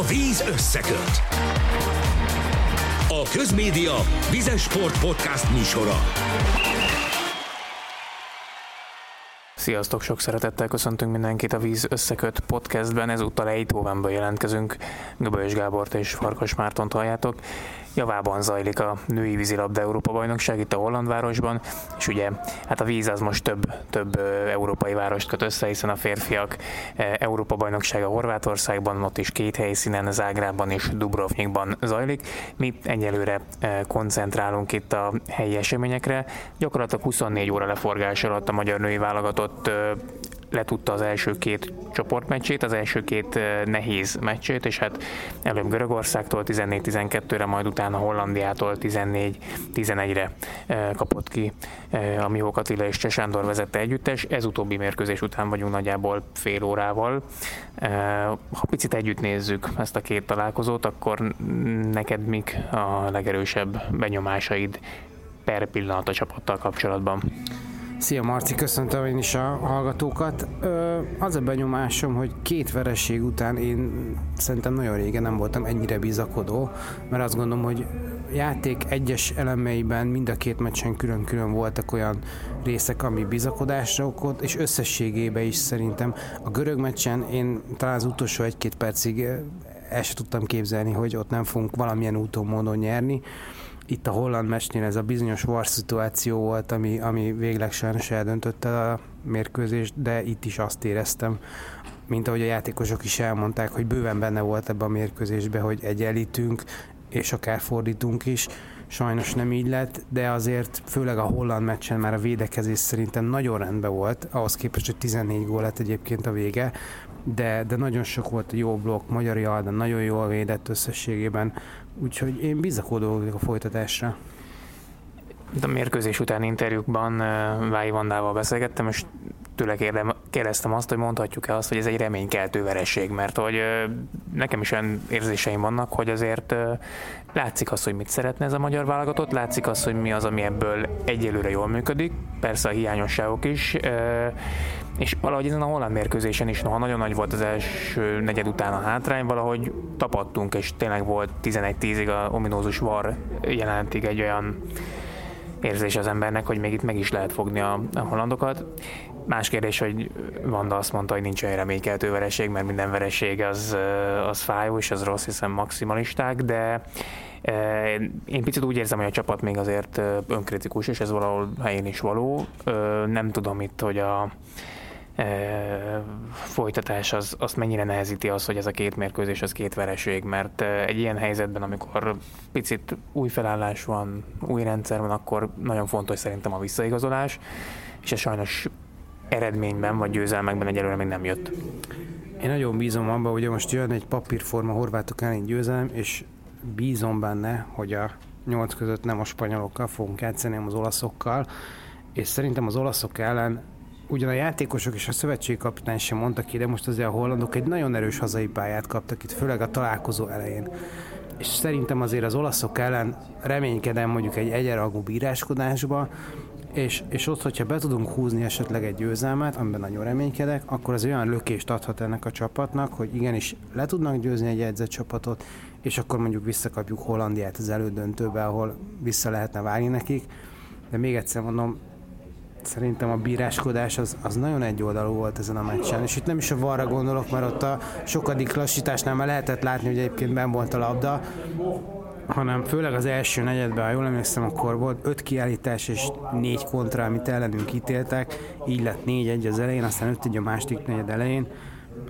A víz összeköt. A Közmédia Vizes Sport Podcast műsora. Sziasztok, sok szeretettel köszöntünk mindenkit a Víz Összeköt podcastben. Ezúttal Eindhovenből jelentkezünk. Göbölyös Gábort és Farkas Mártont halljátok. Javában zajlik a női vízilabda Európa bajnokság itt a Hollandvárosban, és ugye hát a víz az most több, több európai várost köt össze, hiszen a férfiak Európa bajnoksága Horvátországban, ott is két helyszínen, Zágrában és Dubrovnikban zajlik. Mi egyelőre koncentrálunk itt a helyi eseményekre. Gyakorlatilag 24 óra leforgás alatt a magyar női válogatott letudta az első két csoportmeccsét, az első két nehéz meccsét, és hát előbb Görögországtól 14-12-re, majd utána Hollandiától 14-11-re kapott ki a Mihó Attila és Csesándor vezette együttes. Ez utóbbi mérkőzés után vagyunk nagyjából fél órával. Ha picit együtt nézzük ezt a két találkozót, akkor neked mik a legerősebb benyomásaid per pillanat a csapattal kapcsolatban? Szia Marci, köszöntöm én is a hallgatókat. Ö, az a benyomásom, hogy két vereség után én szerintem nagyon régen nem voltam ennyire bizakodó, mert azt gondolom, hogy játék egyes elemeiben mind a két meccsen külön-külön voltak olyan részek, ami bizakodásra okot, és összességében is szerintem a görög meccsen én talán az utolsó egy-két percig el sem tudtam képzelni, hogy ott nem fogunk valamilyen úton, módon nyerni itt a holland mesnél ez a bizonyos var szituáció volt, ami, ami végleg sajnos eldöntötte a mérkőzést, de itt is azt éreztem, mint ahogy a játékosok is elmondták, hogy bőven benne volt ebbe a mérkőzésbe, hogy egyenlítünk, és akár fordítunk is. Sajnos nem így lett, de azért főleg a holland meccsen már a védekezés szerintem nagyon rendben volt, ahhoz képest, hogy 14 gól lett egyébként a vége, de, de nagyon sok volt a jó blokk, Magyar Jalda nagyon jól védett összességében, úgyhogy én bizakodó vagyok a folytatásra. A mérkőzés után interjúkban Vái Vandával beszélgettem, és tőle kérdeztem azt, hogy mondhatjuk-e azt, hogy ez egy reménykeltő vereség, mert hogy nekem is olyan érzéseim vannak, hogy azért látszik az, hogy mit szeretne ez a magyar válogatott, látszik az, hogy mi az, ami ebből egyelőre jól működik, persze a hiányosságok is, és valahogy ezen a holland mérkőzésen is, noha nagyon nagy volt az első negyed után a hátrány, valahogy tapadtunk, és tényleg volt 11-10-ig a ominózus var jelentig egy olyan érzés az embernek, hogy még itt meg is lehet fogni a, a hollandokat. Más kérdés, hogy Vanda azt mondta, hogy nincs olyan reménykeltő vereség, mert minden vereség az, az fájó, és az rossz, hiszen maximalisták, de én picit úgy érzem, hogy a csapat még azért önkritikus, és ez valahol helyén is való. Nem tudom itt, hogy a folytatás az, azt mennyire nehezíti az, hogy ez a két mérkőzés az két vereség, mert egy ilyen helyzetben, amikor picit új felállás van, új rendszer van, akkor nagyon fontos szerintem a visszaigazolás, és ez sajnos eredményben vagy győzelmekben egyelőre még nem jött. Én nagyon bízom abban, hogy most jön egy papírforma horvátok elleni győzelem, és bízom benne, hogy a nyolc között nem a spanyolokkal fogunk játszani, hanem az olaszokkal, és szerintem az olaszok ellen ugyan a játékosok és a szövetségkapitány sem mondtak ki, de most azért a hollandok egy nagyon erős hazai pályát kaptak itt, főleg a találkozó elején. És szerintem azért az olaszok ellen reménykedem mondjuk egy egyenragú bíráskodásba, és, és ott, hogyha be tudunk húzni esetleg egy győzelmet, amiben nagyon reménykedek, akkor az olyan lökést adhat ennek a csapatnak, hogy igenis le tudnak győzni egy edzett csapatot, és akkor mondjuk visszakapjuk Hollandiát az elődöntőbe, ahol vissza lehetne vágni nekik. De még egyszer mondom, szerintem a bíráskodás az, az nagyon egyoldalú volt ezen a meccsen, és itt nem is a varra gondolok, mert ott a sokadik lassításnál már lehetett látni, hogy egyébként ben volt a labda, hanem főleg az első negyedben, ha jól emlékszem, akkor volt öt kiállítás és négy kontra, amit ellenünk ítéltek, így lett négy-egy az elején, aztán öt egy a második negyed elején.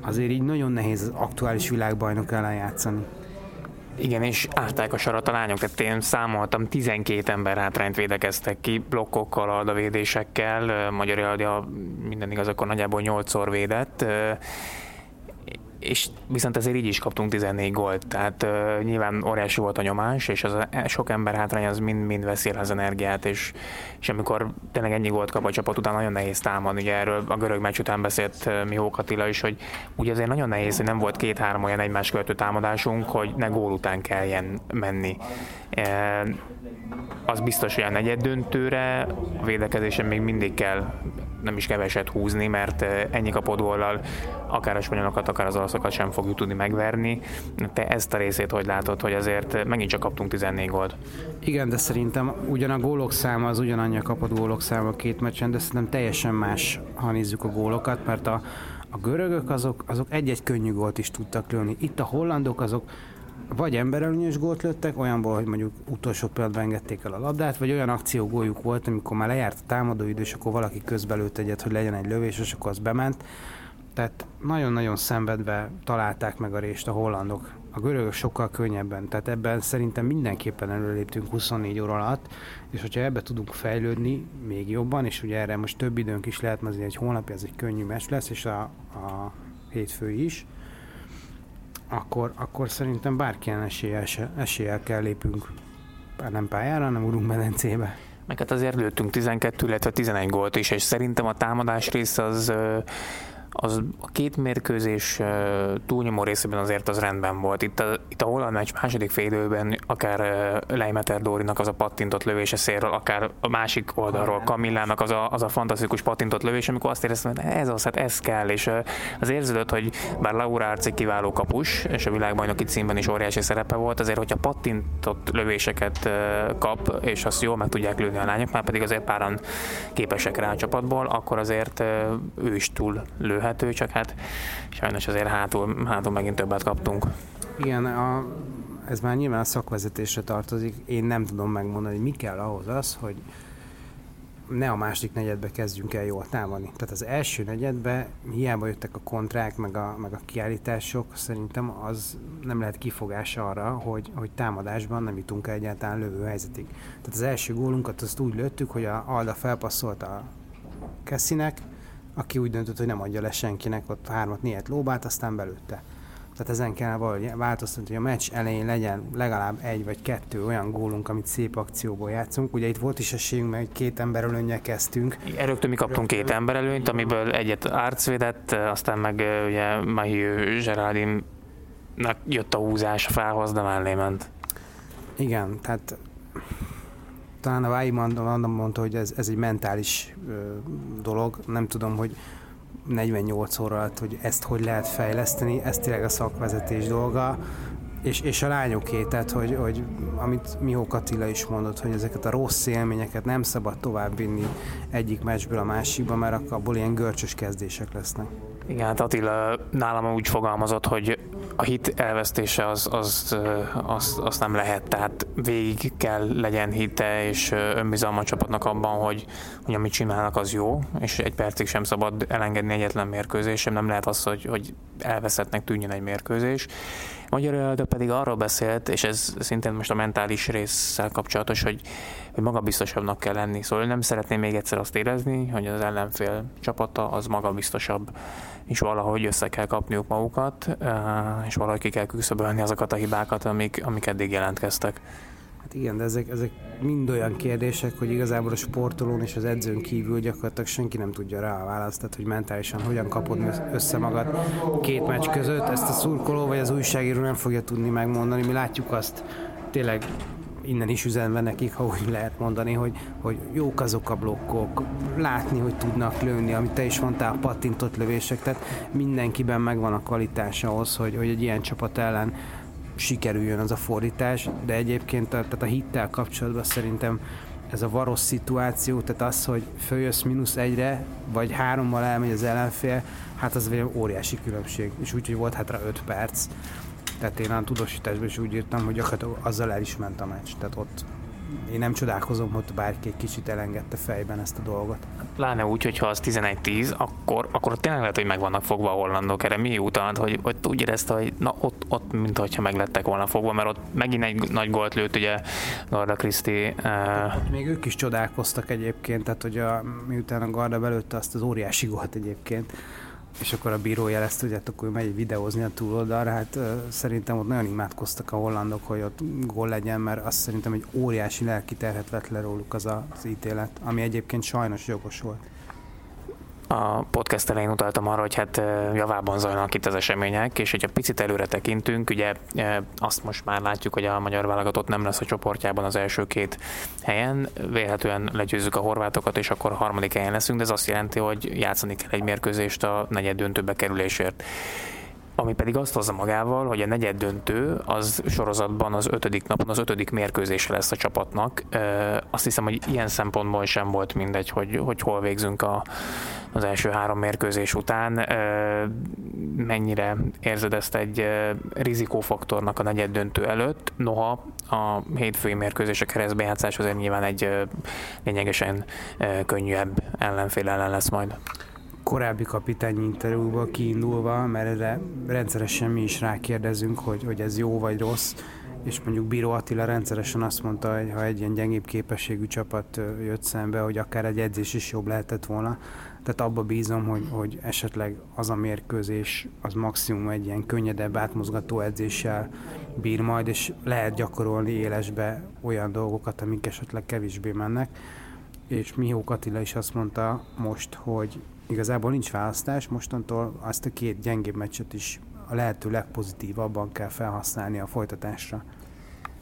Azért így nagyon nehéz az aktuális világbajnok ellen játszani. Igen, és árták a sarat a lányok, tehát én számoltam, 12 ember hátrányt védekeztek ki, blokkokkal, védésekkel, Magyar Aldia minden igaz, akkor nagyjából 8-szor védett, és viszont ezért így is kaptunk 14 gólt, tehát uh, nyilván óriási volt a nyomás, és az a, sok ember hátrány az mind-mind veszi az energiát, és, és amikor tényleg ennyi gólt kap a csapat után, nagyon nehéz támadni. Ugye erről a görög meccs után beszélt uh, Mihó Katila is, hogy ugye azért nagyon nehéz, hogy nem volt két-három olyan egymás követő támadásunk, hogy ne gól után kelljen menni. Uh, az biztos, hogy a negyed döntőre a védekezésen még mindig kell nem is keveset húzni, mert ennyi kapott góllal akár a spanyolokat, akár az olaszokat sem fogjuk tudni megverni. Te ezt a részét hogy látod, hogy azért megint csak kaptunk 14 gólt? Igen, de szerintem ugyan a gólok száma az ugyanannyi kapott gólok száma két meccsen, de szerintem teljesen más, ha nézzük a gólokat, mert a, a görögök azok, azok egy-egy könnyű gólt is tudtak lőni. Itt a hollandok azok vagy emberelőnyös gólt lőttek, olyanból, hogy mondjuk utolsó pillanatban engedték el a labdát, vagy olyan akciógóljuk volt, amikor már lejárt a támadóidő, és akkor valaki közbelőtt egyet, hogy legyen egy lövés, és akkor az bement. Tehát nagyon-nagyon szenvedve találták meg a rést a hollandok. A görögök sokkal könnyebben, tehát ebben szerintem mindenképpen előléptünk 24 óra alatt, és hogyha ebbe tudunk fejlődni még jobban, és ugye erre most több időnk is lehet, mert egy hónapja ez egy könnyű mes lesz, és a, a hétfő is, akkor, akkor szerintem bárkilyen eséllyel, eséllyel kell lépünk, nem pályára, hanem urunk medencébe. Meg hát azért lőttünk 12, illetve 11 gólt is, és szerintem a támadás része az az a két mérkőzés túlnyomó részében azért az rendben volt. Itt a, itt a holland meccs második félidőben akár Leimeter Dórinak az a pattintott lövése szélről, akár a másik oldalról Kamillának az a, az a fantasztikus pattintott lövés, amikor azt éreztem, hogy ez az, hát ez kell, és az érződött, hogy bár Laura Arci kiváló kapus, és a világbajnoki címben is óriási szerepe volt, azért, hogyha pattintott lövéseket kap, és azt jól meg tudják lőni a lányok, már pedig azért páran képesek rá a csapatból, akkor azért ő is túl lőhet elérhető, csak hát sajnos azért hátul, hátul megint többet kaptunk. Igen, a, ez már nyilván a szakvezetésre tartozik. Én nem tudom megmondani, hogy mi kell ahhoz az, hogy ne a második negyedbe kezdjünk el jól támadni. Tehát az első negyedbe hiába jöttek a kontrák, meg a, meg a kiállítások, szerintem az nem lehet kifogás arra, hogy, hogy támadásban nem jutunk el egyáltalán lövő helyzetig. Tehát az első gólunkat azt úgy lőttük, hogy a Alda felpasszolt a Kessinek, aki úgy döntött, hogy nem adja le senkinek, ott hármat négyet lóbát, aztán belőtte. Tehát ezen kell valahogy változtatni, hogy a meccs elején legyen legalább egy vagy kettő olyan gólunk, amit szép akcióból játszunk. Ugye itt volt is esélyünk, mert két emberölőnnyel kezdtünk. Rögtön mi kaptunk két emberelőnyt, amiből egyet Arc védett, aztán meg ugye Mahi Geraldin jött a húzás a fához, de mellé ment. Igen, tehát talán a Vái mondta, hogy ez, ez egy mentális ö, dolog. Nem tudom, hogy 48 óra alatt, hogy ezt hogy lehet fejleszteni, ez tényleg a szakvezetés dolga, és, és a lányoké, tehát hogy, hogy amit Mihó Katila is mondott, hogy ezeket a rossz élményeket nem szabad továbbvinni egyik meccsből a másikba, mert abból ilyen görcsös kezdések lesznek. Igen, hát Attila nálam úgy fogalmazott, hogy a hit elvesztése az, az, az, az nem lehet, tehát végig kell legyen hite és önbizalma a csapatnak abban, hogy, hogy amit csinálnak az jó, és egy percig sem szabad elengedni egyetlen mérkőzés, sem nem lehet az, hogy, hogy elveszettnek tűnjön egy mérkőzés. Magyar Ölde pedig arról beszélt, és ez szintén most a mentális résszel kapcsolatos, hogy, hogy magabiztosabbnak kell lenni. Szóval nem szeretném még egyszer azt érezni, hogy az ellenfél csapata az magabiztosabb és valahogy össze kell kapniuk magukat, és valahogy ki kell küszöbölni azokat a hibákat, amik, amik eddig jelentkeztek. Hát igen, de ezek, ezek mind olyan kérdések, hogy igazából a sportolón és az edzőn kívül gyakorlatilag senki nem tudja rá a választ, tehát hogy mentálisan hogyan kapod össze magad két meccs között. Ezt a szurkoló vagy az újságíró nem fogja tudni megmondani. Mi látjuk azt tényleg innen is üzenve nekik, ha úgy lehet mondani, hogy, hogy jók azok a blokkok, látni, hogy tudnak lőni, amit te is mondtál, a pattintott lövések, tehát mindenkiben megvan a kvalitás ahhoz, hogy, hogy egy ilyen csapat ellen sikerüljön az a fordítás, de egyébként tehát a hittel kapcsolatban szerintem ez a varos szituáció, tehát az, hogy följössz mínusz egyre, vagy hárommal elmegy az ellenfél, hát az egy óriási különbség. És úgy, hogy volt hátra öt perc. Tehát én a tudósításban is úgy írtam, hogy gyakorlatilag azzal el is ment a meccs. Tehát ott én nem csodálkozom, hogy bárki egy kicsit elengedte fejben ezt a dolgot. Pláne úgy, hogyha az 11-10, akkor, akkor tényleg lehet, hogy meg vannak fogva a hollandok. Erre mi utalt, hogy, hogy úgy érezte, hogy na ott, ott mint hogyha meg lettek volna fogva, mert ott megint egy nagy gólt lőtt, ugye Garda Kriszti. Uh... Még ők is csodálkoztak egyébként, tehát hogy a, miután a Garda belőtte azt az óriási gólt egyébként, és akkor a bíró jelezte, hogy hát akkor megy videózni a túloldalra, hát szerintem ott nagyon imádkoztak a hollandok, hogy ott gól legyen, mert azt szerintem egy óriási lelki terhet vett le róluk az az ítélet, ami egyébként sajnos jogos volt. A podcast elején utaltam arra, hogy hát javában zajlanak itt az események, és hogyha picit előre tekintünk, ugye azt most már látjuk, hogy a magyar válogatott nem lesz a csoportjában az első két helyen, vélhetően legyőzzük a horvátokat, és akkor harmadik helyen leszünk, de ez azt jelenti, hogy játszani kell egy mérkőzést a negyed döntőbe kerülésért ami pedig azt hozza magával, hogy a negyed döntő az sorozatban az ötödik napon az ötödik mérkőzése lesz a csapatnak. Azt hiszem, hogy ilyen szempontból sem volt mindegy, hogy, hogy hol végzünk a, az első három mérkőzés után. Mennyire érzed ezt egy rizikófaktornak a negyed döntő előtt? Noha a hétfői mérkőzés a keresztbejátszás azért nyilván egy lényegesen könnyebb ellenfél ellen lesz majd korábbi kapitányi interjúba kiindulva, mert erre rendszeresen mi is rákérdezünk, hogy, hogy ez jó vagy rossz, és mondjuk Bíró Attila rendszeresen azt mondta, hogy ha egy ilyen gyengébb képességű csapat jött szembe, hogy akár egy edzés is jobb lehetett volna. Tehát abba bízom, hogy, hogy esetleg az a mérkőzés az maximum egy ilyen könnyedebb, átmozgató edzéssel bír majd, és lehet gyakorolni élesbe olyan dolgokat, amik esetleg kevésbé mennek. És Mihó Attila is azt mondta most, hogy igazából nincs választás, mostantól azt a két gyengébb meccset is a lehető legpozitívabban kell felhasználni a folytatásra.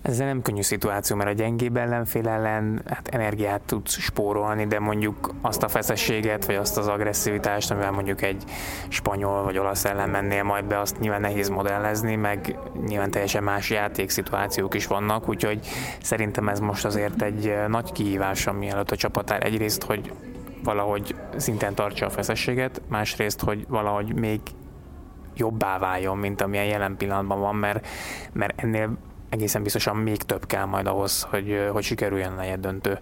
Ez nem könnyű szituáció, mert a gyengébb ellenfél ellen hát energiát tudsz spórolni, de mondjuk azt a feszességet, vagy azt az agresszivitást, amivel mondjuk egy spanyol vagy olasz ellen mennél majd be, azt nyilván nehéz modellezni, meg nyilván teljesen más játékszituációk is vannak, úgyhogy szerintem ez most azért egy nagy kihívás, ami előtt a csapatár egyrészt, hogy valahogy szinten tartsa a feszességet, másrészt, hogy valahogy még jobbá váljon, mint amilyen jelen pillanatban van, mert, mert ennél egészen biztosan még több kell majd ahhoz, hogy, hogy sikerüljön a döntő.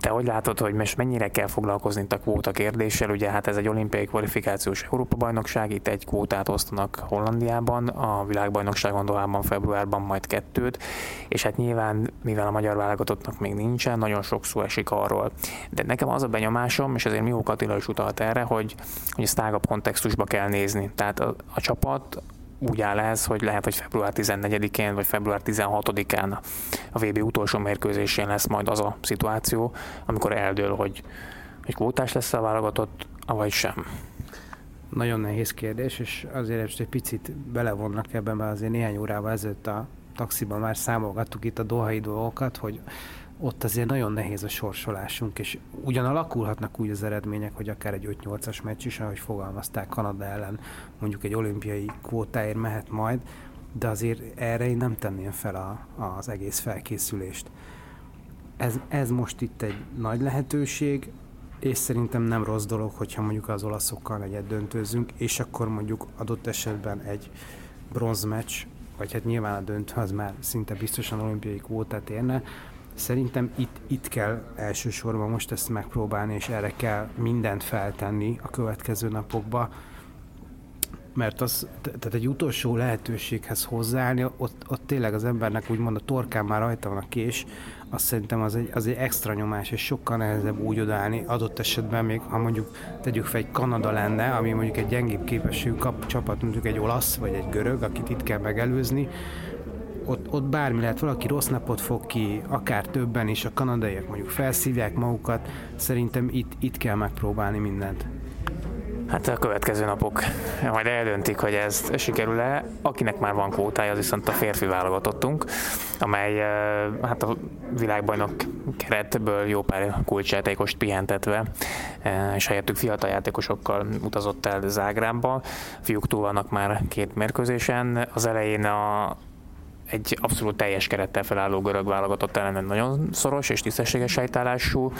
Te hogy látod, hogy most mennyire kell foglalkozni itt a kvóta kérdéssel? Ugye hát ez egy olimpiai kvalifikációs Európa-bajnokság, itt egy kvótát osztanak Hollandiában, a világbajnokságon Dohában februárban majd kettőt, és hát nyilván, mivel a magyar válogatottnak még nincsen, nagyon sok szó esik arról. De nekem az a benyomásom, és azért Mió Attila is utalt erre, hogy, hogy ezt tágabb kontextusba kell nézni. Tehát a, a csapat úgy áll ez, hogy lehet, hogy február 14-én vagy február 16-án a VB utolsó mérkőzésén lesz majd az a szituáció, amikor eldől, hogy, hogy kvótás lesz a válogatott, vagy sem. Nagyon nehéz kérdés, és azért most egy picit belevonnak ebben, mert azért néhány órával ezelőtt a taxiban már számolgattuk itt a dohai dolgokat, hogy ott azért nagyon nehéz a sorsolásunk, és ugyan alakulhatnak úgy az eredmények, hogy akár egy 5-8-as meccs is, ahogy fogalmazták Kanada ellen, mondjuk egy olimpiai kvótáért mehet majd, de azért erre én nem tenném fel a, az egész felkészülést. Ez, ez most itt egy nagy lehetőség, és szerintem nem rossz dolog, hogyha mondjuk az olaszokkal egyet döntőzünk, és akkor mondjuk adott esetben egy bronzmeccs, vagy hát nyilván a döntő az már szinte biztosan olimpiai kvótát érne, Szerintem itt, itt kell elsősorban most ezt megpróbálni, és erre kell mindent feltenni a következő napokba, mert az, tehát egy utolsó lehetőséghez hozzáállni, ott, ott tényleg az embernek úgymond a torkán már rajta van a kés, azt szerintem az egy, az egy extra nyomás, és sokkal nehezebb úgy odállni, adott esetben még, ha mondjuk tegyük fel egy Kanada lenne, ami mondjuk egy gyengébb képességű kap, csapat, mondjuk egy olasz vagy egy görög, akit itt kell megelőzni, ott, ott bármi lehet, valaki rossz napot fog ki, akár többen is, a kanadaiak mondjuk felszívják magukat, szerintem itt, itt kell megpróbálni mindent. Hát a következő napok majd eldöntik, hogy ez sikerül-e. Akinek már van kvótája, az viszont a férfi válogatottunk, amely hát a világbajnok keretből jó pár kulcsjátékost pihentetve, és helyettük fiatal játékosokkal utazott el Zágrámba. A fiúk túl vannak már két mérkőzésen. Az elején a egy abszolút teljes kerettel felálló görög válogatott ellen nagyon szoros és tisztességes helytállású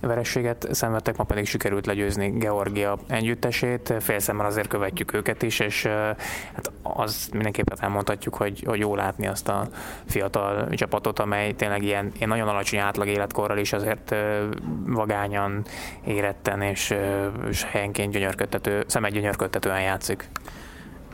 verességet szenvedtek, ma pedig sikerült legyőzni Georgia együttesét. Félszemmel azért követjük őket is, és hát az mindenképpen elmondhatjuk, hogy, hogy jó látni azt a fiatal csapatot, amely tényleg ilyen, ilyen nagyon alacsony átlag életkorral is azért vagányan, éretten és, és helyenként gyönyörködtető, szemegy gyönyörködtetően játszik.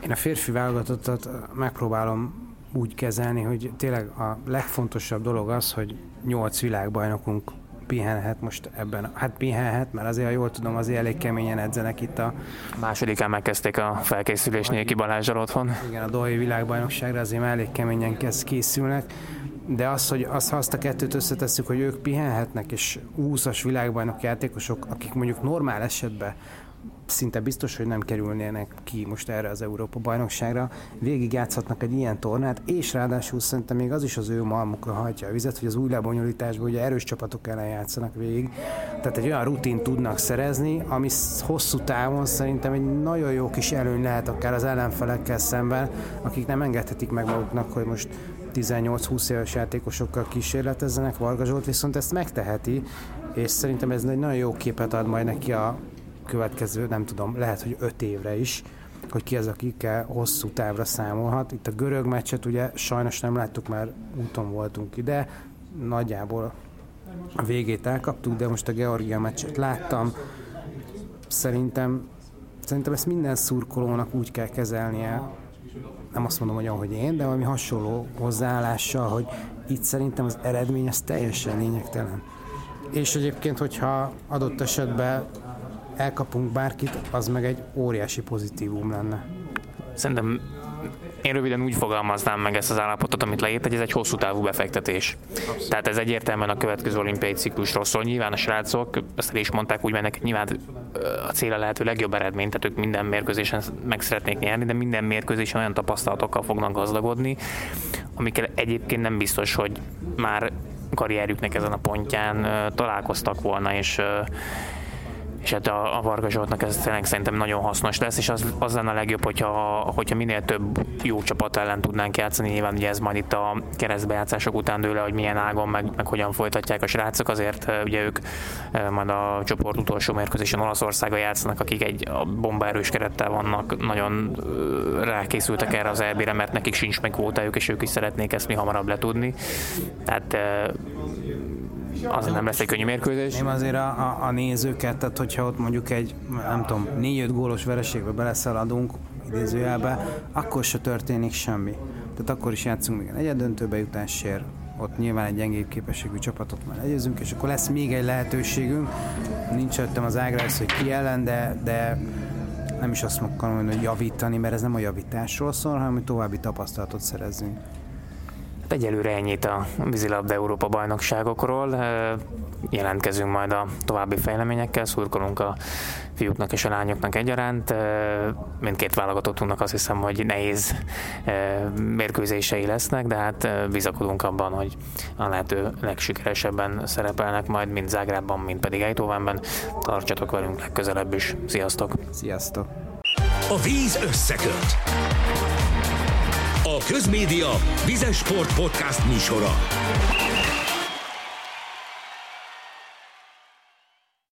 Én a férfi válogatottat megpróbálom úgy kezelni, hogy tényleg a legfontosabb dolog az, hogy nyolc világbajnokunk pihenhet most ebben. Hát pihenhet, mert azért, ha jól tudom, azért elég keményen edzenek itt a... Másodikán megkezdték a felkészülés Néki Balázsral otthon. Igen, a Dohi világbajnokságra azért elég keményen kezd készülnek. de az, hogy az, ha azt a kettőt összetesszük, hogy ők pihenhetnek, és 20-as világbajnok játékosok, akik mondjuk normál esetben szinte biztos, hogy nem kerülnének ki most erre az Európa bajnokságra, végig játszhatnak egy ilyen tornát, és ráadásul szerintem még az is az ő malmukra hajtja a vizet, hogy az új lebonyolításban ugye erős csapatok ellen játszanak végig. Tehát egy olyan rutin tudnak szerezni, ami hosszú távon szerintem egy nagyon jó kis előny lehet akár az ellenfelekkel szemben, akik nem engedhetik meg maguknak, hogy most 18-20 éves játékosokkal kísérletezzenek. Varga Zsolt viszont ezt megteheti, és szerintem ez egy nagyon jó képet ad majd neki a következő, nem tudom, lehet, hogy öt évre is, hogy ki az, akikkel hosszú távra számolhat. Itt a görög meccset ugye sajnos nem láttuk, mert úton voltunk ide, nagyjából a végét elkaptuk, de most a Georgia meccset láttam. Szerintem, szerintem ezt minden szurkolónak úgy kell kezelnie, nem azt mondom, hogy ahogy én, de valami hasonló hozzáállással, hogy itt szerintem az eredmény az teljesen lényegtelen. És egyébként, hogyha adott esetben elkapunk bárkit, az meg egy óriási pozitívum lenne. Szerintem én röviden úgy fogalmaznám meg ezt az állapotot, amit leírt, hogy ez egy hosszú távú befektetés. Tehát ez egyértelműen a következő olimpiai ciklusról szól. Nyilván a srácok, ezt is mondták, úgy mennek, nyilván a cél a lehető legjobb eredmény, tehát ők minden mérkőzésen meg szeretnék nyerni, de minden mérkőzésen olyan tapasztalatokkal fognak gazdagodni, amikkel egyébként nem biztos, hogy már karrierjüknek ezen a pontján találkoztak volna, és és hát a, a Varga Zsoltnak ez tényleg szerintem nagyon hasznos lesz, és az, az lenne a legjobb, hogyha, hogyha minél több jó csapat ellen tudnánk játszani. Nyilván ugye ez majd itt a keresztbejátszások után dőle, hogy milyen ágon, meg, meg hogyan folytatják a srácok, azért ugye ők majd a csoport utolsó mérkőzésen Olaszországa játszanak, akik egy bombaerős kerettel vannak, nagyon rákészültek erre az elbére, mert nekik sincs meg kvótájuk, és ők is szeretnék ezt mi hamarabb letudni. Tehát az nem lesz egy könnyű mérkőzés. Nem azért a, a, a nézőket, tehát hogyha ott mondjuk egy, nem tudom, 4-5 gólos vereségbe beleszaladunk, idézőjelbe, akkor se történik semmi. Tehát akkor is játszunk még egy negyed jutásért, ott nyilván egy gyengébb képességű csapatot már legyőzünk, és akkor lesz még egy lehetőségünk. Nincs öttem az ágra, hogy ki ellen, de, de nem is azt mondani, hogy javítani, mert ez nem a javításról szól, hanem hogy további tapasztalatot szerezzünk. Egyelőre ennyit a vízilabda Európa bajnokságokról. Jelentkezünk majd a további fejleményekkel, szurkolunk a fiúknak és a lányoknak egyaránt. Mindkét válogatottunknak azt hiszem, hogy nehéz mérkőzései lesznek, de hát bizakodunk abban, hogy a lehető legsikeresebben szerepelnek majd, mind Zágrában, mind pedig Eindhovenben. Tartsatok velünk legközelebb is. Sziasztok! Sziasztok! A víz összeköt! Közmédia Vizes Sport Podcast műsora.